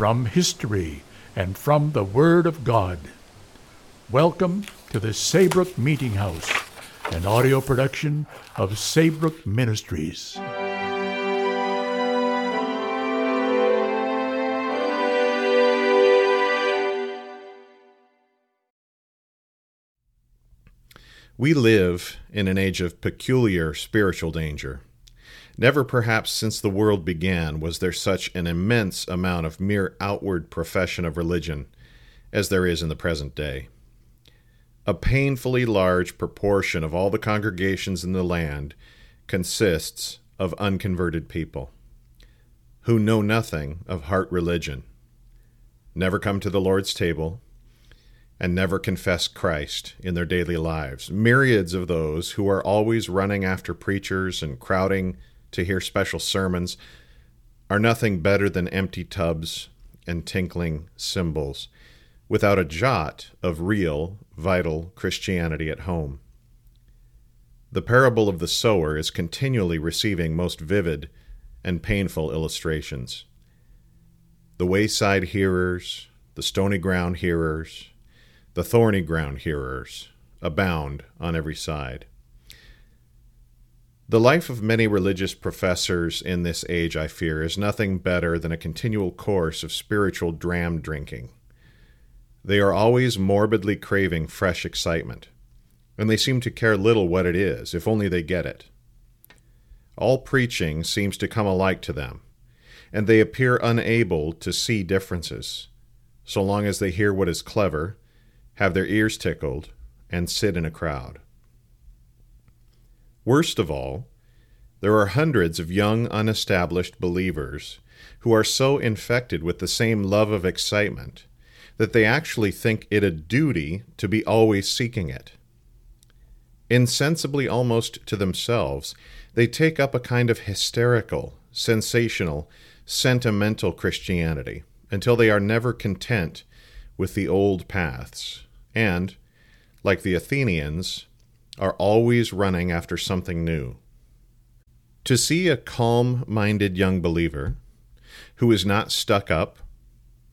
from history, and from the Word of God. Welcome to the Saybrook Meeting House, an audio production of Saybrook Ministries. We live in an age of peculiar spiritual danger. Never perhaps since the world began was there such an immense amount of mere outward profession of religion as there is in the present day. A painfully large proportion of all the congregations in the land consists of unconverted people who know nothing of heart religion, never come to the Lord's table, and never confess Christ in their daily lives. Myriads of those who are always running after preachers and crowding to hear special sermons are nothing better than empty tubs and tinkling cymbals, without a jot of real, vital Christianity at home. The parable of the sower is continually receiving most vivid and painful illustrations. The wayside hearers, the stony ground hearers, the thorny ground hearers abound on every side. The life of many religious professors in this age, I fear, is nothing better than a continual course of spiritual dram drinking. They are always morbidly craving fresh excitement, and they seem to care little what it is, if only they get it. All preaching seems to come alike to them, and they appear unable to see differences, so long as they hear what is clever have their ears tickled, and sit in a crowd. Worst of all, there are hundreds of young, unestablished believers who are so infected with the same love of excitement that they actually think it a duty to be always seeking it. Insensibly almost to themselves, they take up a kind of hysterical, sensational, sentimental Christianity until they are never content with the old paths and, like the Athenians, are always running after something new. To see a calm minded young believer who is not stuck up,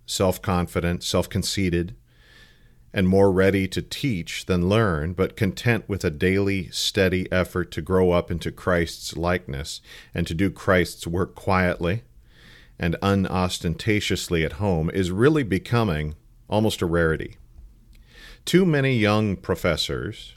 self confident, self conceited, and more ready to teach than learn, but content with a daily, steady effort to grow up into Christ's likeness and to do Christ's work quietly and unostentatiously at home, is really becoming almost a rarity. Too many young professors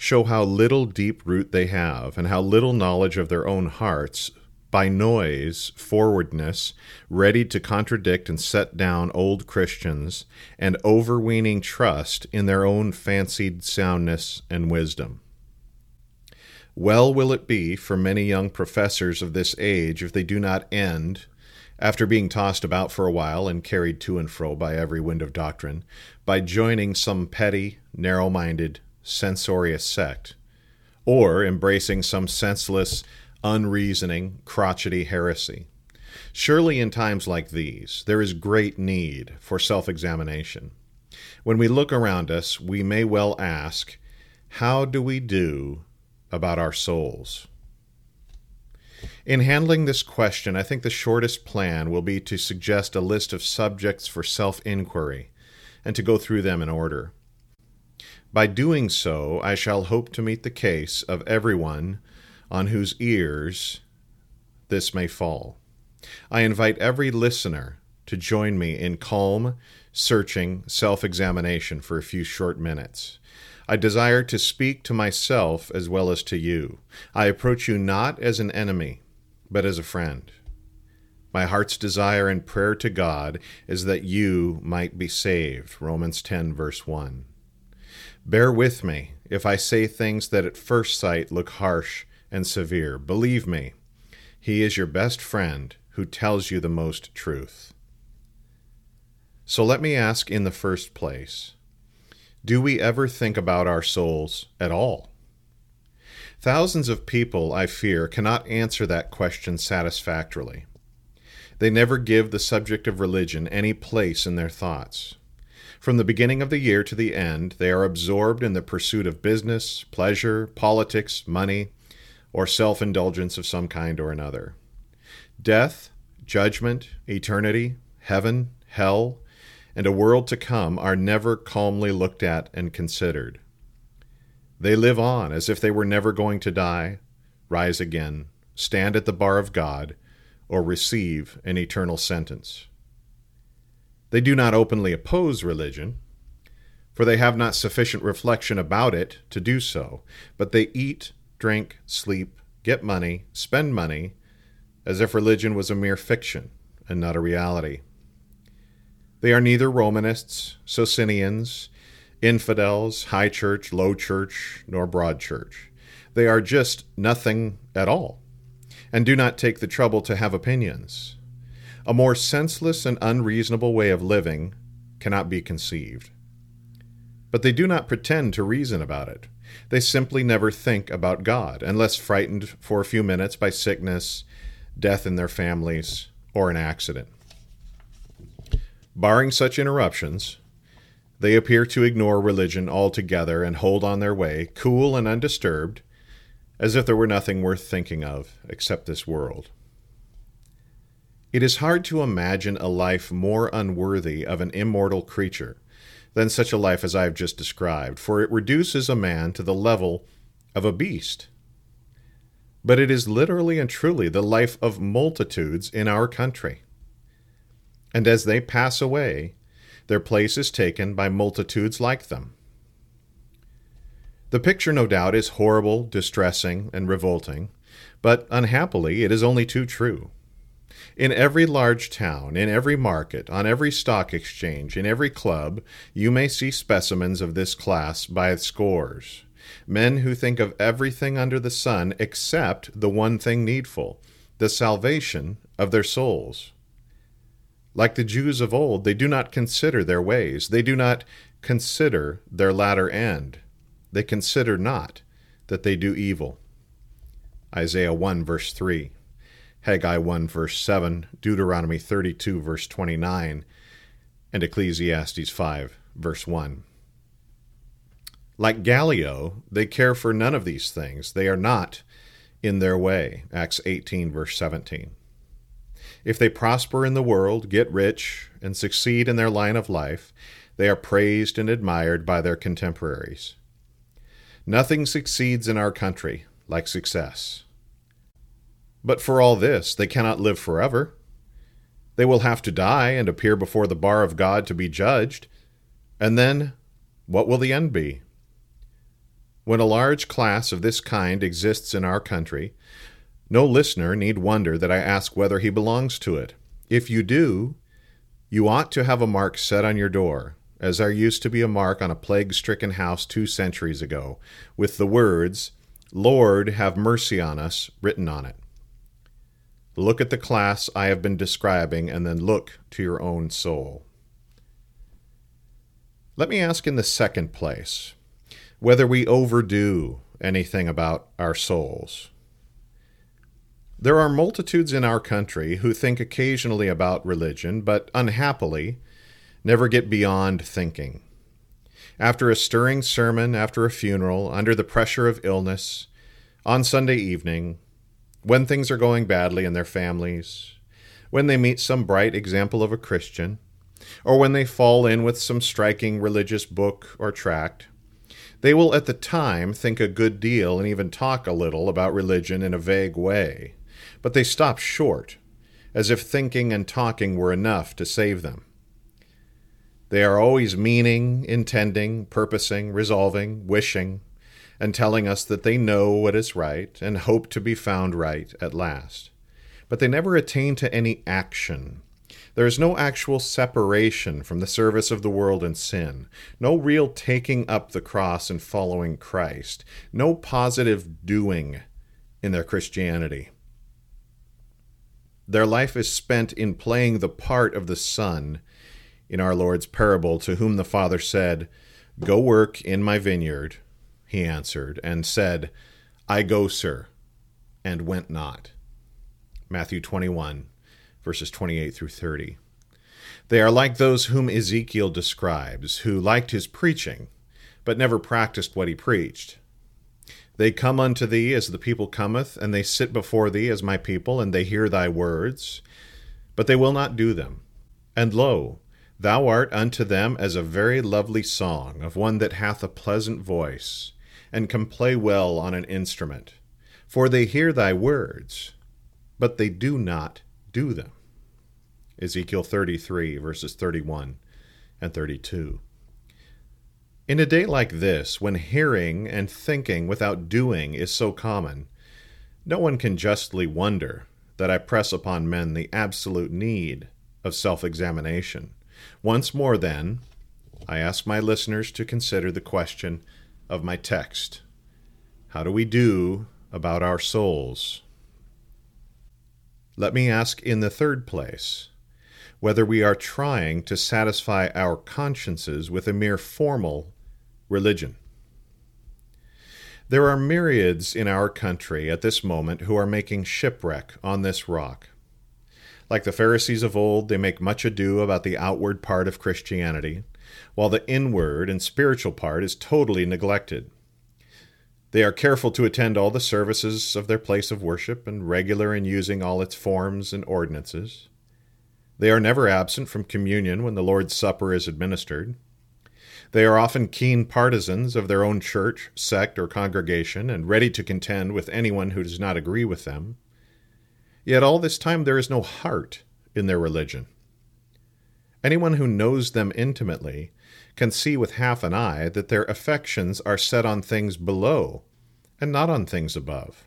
show how little deep root they have and how little knowledge of their own hearts by noise, forwardness, ready to contradict and set down old Christians, and overweening trust in their own fancied soundness and wisdom. Well will it be for many young professors of this age if they do not end after being tossed about for a while and carried to and fro by every wind of doctrine, by joining some petty, narrow minded, censorious sect, or embracing some senseless, unreasoning, crotchety heresy. Surely, in times like these, there is great need for self examination. When we look around us, we may well ask, How do we do about our souls? In handling this question, I think the shortest plan will be to suggest a list of subjects for self inquiry and to go through them in order. By doing so, I shall hope to meet the case of everyone on whose ears this may fall. I invite every listener to join me in calm, searching self examination for a few short minutes. I desire to speak to myself as well as to you. I approach you not as an enemy, but as a friend. My heart's desire and prayer to God is that you might be saved. Romans 10, verse 1. Bear with me if I say things that at first sight look harsh and severe. Believe me, He is your best friend who tells you the most truth. So let me ask in the first place do we ever think about our souls at all? Thousands of people, I fear, cannot answer that question satisfactorily. They never give the subject of religion any place in their thoughts. From the beginning of the year to the end, they are absorbed in the pursuit of business, pleasure, politics, money, or self indulgence of some kind or another. Death, judgment, eternity, heaven, hell, and a world to come are never calmly looked at and considered. They live on as if they were never going to die, rise again, stand at the bar of God, or receive an eternal sentence. They do not openly oppose religion, for they have not sufficient reflection about it to do so, but they eat, drink, sleep, get money, spend money, as if religion was a mere fiction and not a reality. They are neither Romanists, Socinians, infidels, high church, low church, nor broad church. They are just nothing at all and do not take the trouble to have opinions. A more senseless and unreasonable way of living cannot be conceived. But they do not pretend to reason about it. They simply never think about God, unless frightened for a few minutes by sickness, death in their families, or an accident. Barring such interruptions, they appear to ignore religion altogether and hold on their way, cool and undisturbed, as if there were nothing worth thinking of except this world. It is hard to imagine a life more unworthy of an immortal creature than such a life as I have just described, for it reduces a man to the level of a beast. But it is literally and truly the life of multitudes in our country. And as they pass away, their place is taken by multitudes like them. The picture, no doubt, is horrible, distressing, and revolting, but unhappily it is only too true. In every large town, in every market, on every stock exchange, in every club, you may see specimens of this class by scores. Men who think of everything under the sun except the one thing needful the salvation of their souls. Like the Jews of old, they do not consider their ways, they do not consider their latter end they consider not that they do evil. Isaiah 1, verse 3, Haggai 1, verse 7, Deuteronomy 32, verse 29, and Ecclesiastes 5, verse 1. Like Gallio, they care for none of these things. They are not in their way. Acts 18, verse 17. If they prosper in the world, get rich, and succeed in their line of life, they are praised and admired by their contemporaries. Nothing succeeds in our country like success. But for all this, they cannot live forever. They will have to die and appear before the bar of God to be judged. And then, what will the end be? When a large class of this kind exists in our country, no listener need wonder that I ask whether he belongs to it. If you do, you ought to have a mark set on your door as there used to be a mark on a plague stricken house two centuries ago, with the words, Lord, have mercy on us, written on it. Look at the class I have been describing and then look to your own soul. Let me ask in the second place whether we overdo anything about our souls. There are multitudes in our country who think occasionally about religion, but unhappily, never get beyond thinking. After a stirring sermon, after a funeral, under the pressure of illness, on Sunday evening, when things are going badly in their families, when they meet some bright example of a Christian, or when they fall in with some striking religious book or tract, they will at the time think a good deal and even talk a little about religion in a vague way, but they stop short, as if thinking and talking were enough to save them. They are always meaning, intending, purposing, resolving, wishing, and telling us that they know what is right and hope to be found right at last. But they never attain to any action. There is no actual separation from the service of the world and sin, no real taking up the cross and following Christ, no positive doing in their Christianity. Their life is spent in playing the part of the Son in our Lord's parable, to whom the Father said, Go work in my vineyard, he answered, and said, I go, sir, and went not. Matthew 21, verses 28 through 30. They are like those whom Ezekiel describes, who liked his preaching, but never practiced what he preached. They come unto thee as the people cometh, and they sit before thee as my people, and they hear thy words, but they will not do them. And lo, thou art unto them as a very lovely song of one that hath a pleasant voice, and can play well on an instrument. For they hear thy words, but they do not do them. Ezekiel 33, verses 31 and 32. In a day like this, when hearing and thinking without doing is so common, no one can justly wonder that I press upon men the absolute need of self examination. Once more, then, I ask my listeners to consider the question of my text How do we do about our souls? Let me ask in the third place whether we are trying to satisfy our consciences with a mere formal religion. There are myriads in our country at this moment who are making shipwreck on this rock. Like the Pharisees of old, they make much ado about the outward part of Christianity, while the inward and spiritual part is totally neglected. They are careful to attend all the services of their place of worship and regular in using all its forms and ordinances. They are never absent from communion when the Lord's Supper is administered. They are often keen partisans of their own church, sect, or congregation, and ready to contend with anyone who does not agree with them. Yet all this time there is no heart in their religion. Anyone who knows them intimately can see with half an eye that their affections are set on things below and not on things above,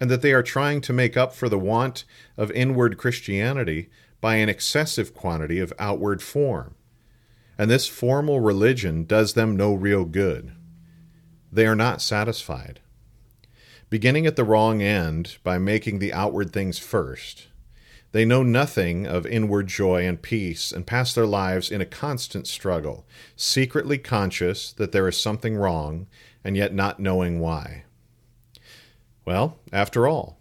and that they are trying to make up for the want of inward Christianity by an excessive quantity of outward form. And this formal religion does them no real good. They are not satisfied. Beginning at the wrong end by making the outward things first, they know nothing of inward joy and peace and pass their lives in a constant struggle, secretly conscious that there is something wrong and yet not knowing why. Well, after all,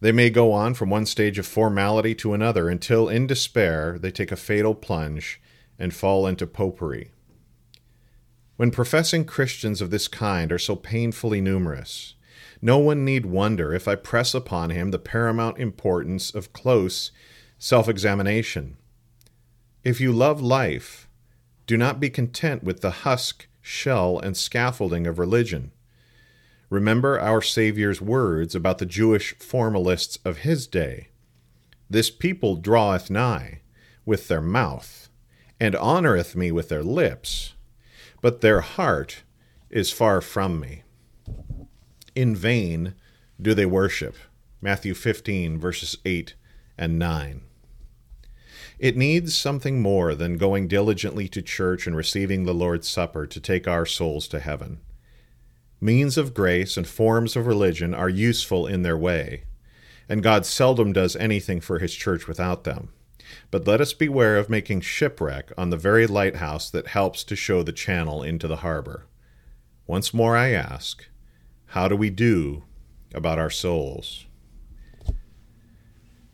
they may go on from one stage of formality to another until, in despair, they take a fatal plunge and fall into popery. When professing Christians of this kind are so painfully numerous, no one need wonder if I press upon him the paramount importance of close self examination. If you love life, do not be content with the husk, shell, and scaffolding of religion. Remember our Saviour's words about the Jewish formalists of his day This people draweth nigh with their mouth, and honoureth me with their lips, but their heart is far from me. In vain do they worship. Matthew 15, verses 8 and 9. It needs something more than going diligently to church and receiving the Lord's Supper to take our souls to heaven. Means of grace and forms of religion are useful in their way, and God seldom does anything for his church without them. But let us beware of making shipwreck on the very lighthouse that helps to show the channel into the harbor. Once more I ask, how do we do about our souls?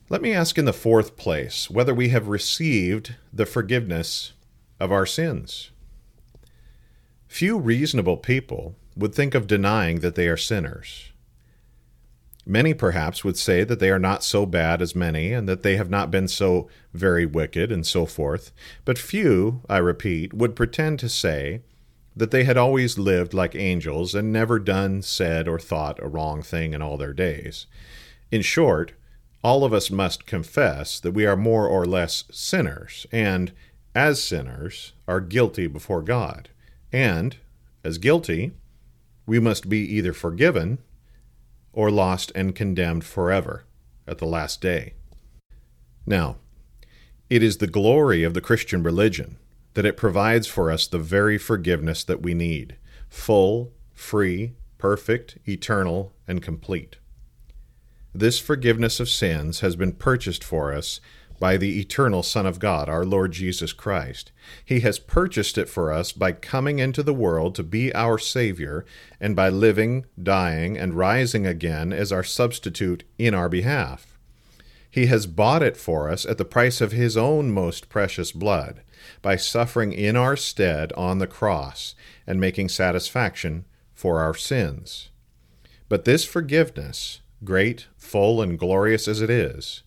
Let me ask in the fourth place whether we have received the forgiveness of our sins. Few reasonable people would think of denying that they are sinners. Many perhaps would say that they are not so bad as many, and that they have not been so very wicked, and so forth. But few, I repeat, would pretend to say that they had always lived like angels and never done, said, or thought a wrong thing in all their days. In short, all of us must confess that we are more or less sinners, and, as sinners, are guilty before God. And, as guilty, we must be either forgiven or lost and condemned forever at the last day. Now, it is the glory of the Christian religion that it provides for us the very forgiveness that we need full, free, perfect, eternal, and complete. This forgiveness of sins has been purchased for us by the eternal Son of God, our Lord Jesus Christ. He has purchased it for us by coming into the world to be our Savior, and by living, dying, and rising again as our substitute in our behalf. He has bought it for us at the price of His own most precious blood, by suffering in our stead on the cross, and making satisfaction for our sins. But this forgiveness, great, full, and glorious as it is,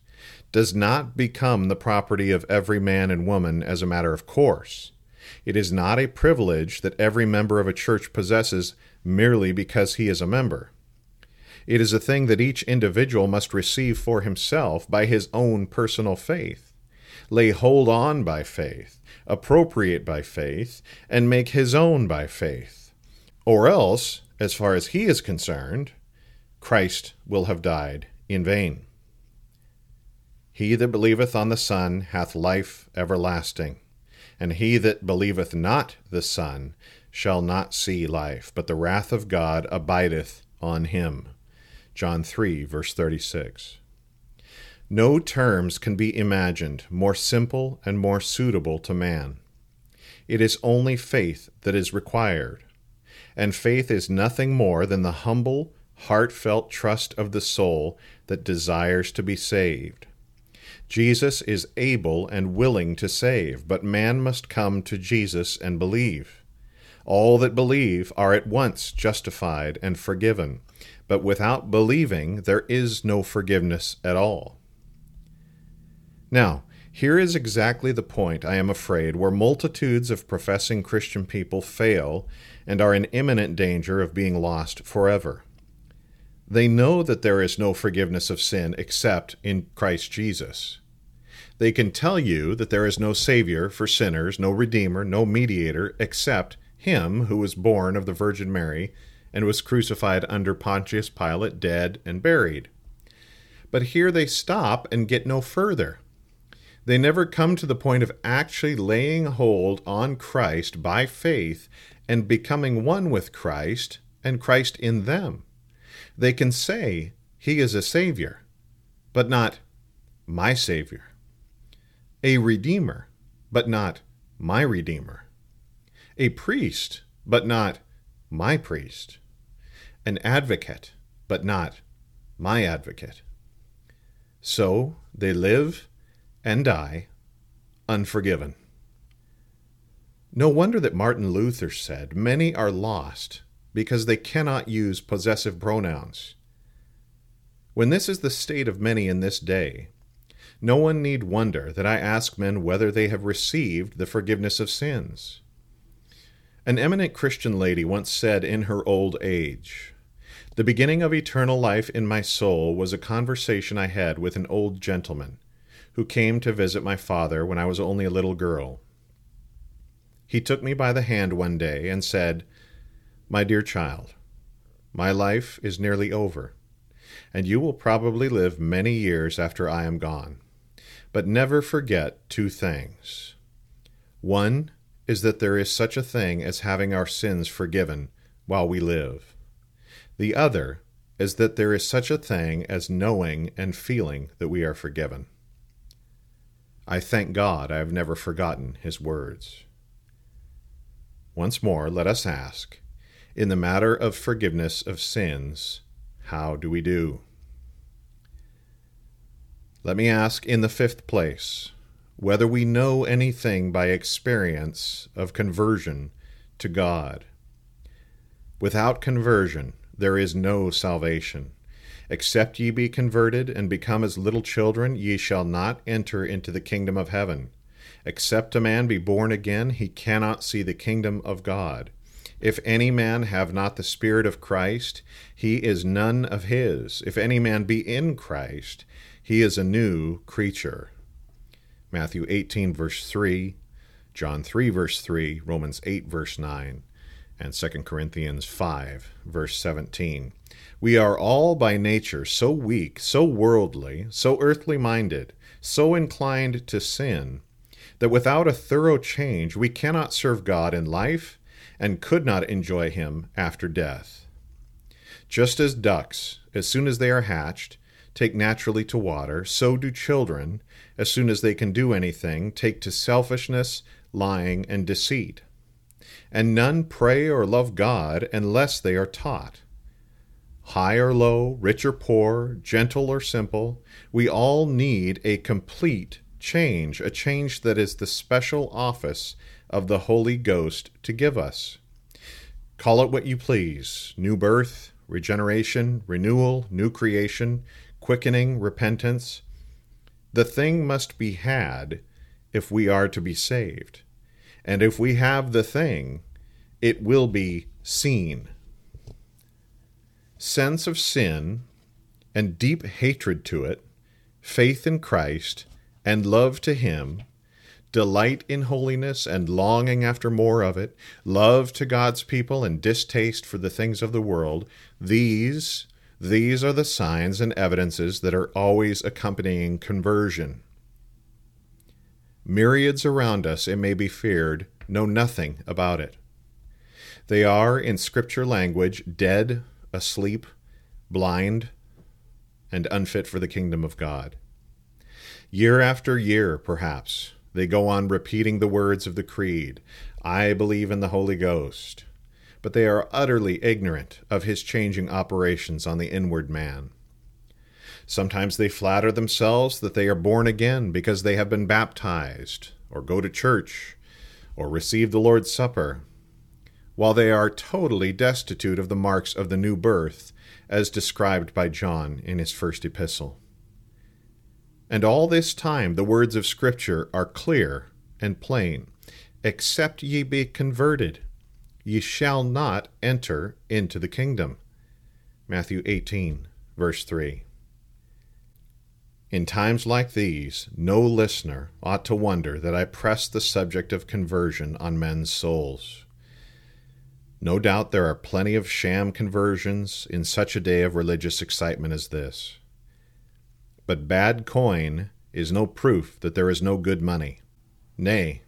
does not become the property of every man and woman as a matter of course. It is not a privilege that every member of a church possesses merely because he is a member. It is a thing that each individual must receive for himself by his own personal faith, lay hold on by faith, appropriate by faith, and make his own by faith. Or else, as far as he is concerned, Christ will have died in vain. He that believeth on the Son hath life everlasting, and he that believeth not the Son shall not see life, but the wrath of God abideth on him. John 3, verse 36. No terms can be imagined more simple and more suitable to man. It is only faith that is required, and faith is nothing more than the humble, heartfelt trust of the soul that desires to be saved. Jesus is able and willing to save, but man must come to Jesus and believe. All that believe are at once justified and forgiven, but without believing there is no forgiveness at all. Now, here is exactly the point, I am afraid, where multitudes of professing Christian people fail and are in imminent danger of being lost forever. They know that there is no forgiveness of sin except in Christ Jesus. They can tell you that there is no Savior for sinners, no Redeemer, no mediator, except Him who was born of the Virgin Mary and was crucified under Pontius Pilate, dead and buried. But here they stop and get no further. They never come to the point of actually laying hold on Christ by faith and becoming one with Christ and Christ in them. They can say, He is a Savior, but not my Savior a redeemer, but not my redeemer, a priest, but not my priest, an advocate, but not my advocate. So they live and die unforgiven. No wonder that Martin Luther said, Many are lost because they cannot use possessive pronouns. When this is the state of many in this day, no one need wonder that I ask men whether they have received the forgiveness of sins. An eminent Christian lady once said in her old age, The beginning of eternal life in my soul was a conversation I had with an old gentleman who came to visit my father when I was only a little girl. He took me by the hand one day and said, My dear child, my life is nearly over, and you will probably live many years after I am gone. But never forget two things. One is that there is such a thing as having our sins forgiven while we live. The other is that there is such a thing as knowing and feeling that we are forgiven. I thank God I have never forgotten his words. Once more, let us ask in the matter of forgiveness of sins, how do we do? Let me ask in the fifth place whether we know anything by experience of conversion to God. Without conversion, there is no salvation. Except ye be converted and become as little children, ye shall not enter into the kingdom of heaven. Except a man be born again, he cannot see the kingdom of God. If any man have not the Spirit of Christ, he is none of his. If any man be in Christ, he is a new creature. Matthew 18, verse 3, John 3, verse 3, Romans 8, verse 9, and 2 Corinthians 5, verse 17. We are all by nature so weak, so worldly, so earthly minded, so inclined to sin, that without a thorough change we cannot serve God in life and could not enjoy Him after death. Just as ducks, as soon as they are hatched, take naturally to water, so do children, as soon as they can do anything, take to selfishness, lying, and deceit. And none pray or love God unless they are taught. High or low, rich or poor, gentle or simple, we all need a complete change, a change that is the special office of the Holy Ghost to give us. Call it what you please new birth, regeneration, renewal, new creation, quickening, repentance. The thing must be had if we are to be saved. And if we have the thing, it will be seen. Sense of sin and deep hatred to it, faith in Christ, and love to Him, delight in holiness and longing after more of it, love to God's people and distaste for the things of the world, these these are the signs and evidences that are always accompanying conversion. Myriads around us, it may be feared, know nothing about it. They are, in Scripture language, dead, asleep, blind, and unfit for the kingdom of God. Year after year, perhaps, they go on repeating the words of the Creed I believe in the Holy Ghost but they are utterly ignorant of his changing operations on the inward man. Sometimes they flatter themselves that they are born again because they have been baptized, or go to church, or receive the Lord's Supper, while they are totally destitute of the marks of the new birth, as described by John in his first epistle. And all this time the words of Scripture are clear and plain Except ye be converted, Ye shall not enter into the kingdom. Matthew 18, verse 3. In times like these, no listener ought to wonder that I press the subject of conversion on men's souls. No doubt there are plenty of sham conversions in such a day of religious excitement as this. But bad coin is no proof that there is no good money. Nay,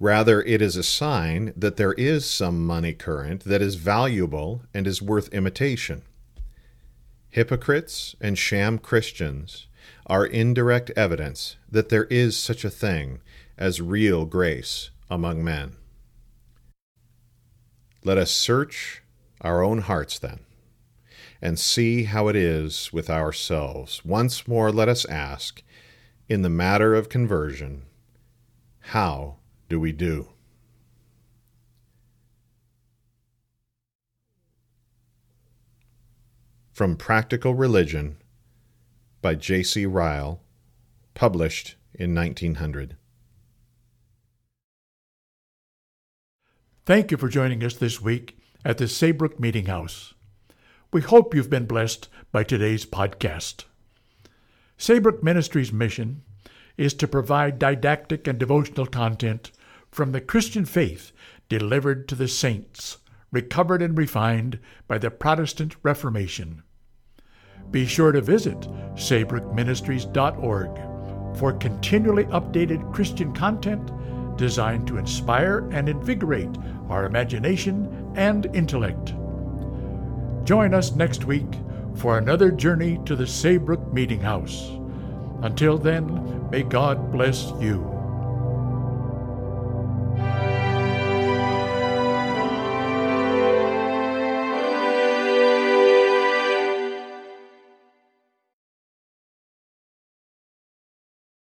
Rather, it is a sign that there is some money current that is valuable and is worth imitation. Hypocrites and sham Christians are indirect evidence that there is such a thing as real grace among men. Let us search our own hearts then, and see how it is with ourselves. Once more, let us ask, in the matter of conversion, how do we do? From Practical Religion by J.C. Ryle, published in 1900. Thank you for joining us this week at the Saybrook Meeting House. We hope you've been blessed by today's podcast. Saybrook Ministries' mission is to provide didactic and devotional content from the Christian faith delivered to the saints, recovered and refined by the Protestant Reformation. Be sure to visit saybrookministries.org for continually updated Christian content designed to inspire and invigorate our imagination and intellect. Join us next week for another journey to the Saybrook Meeting House. Until then, may God bless you.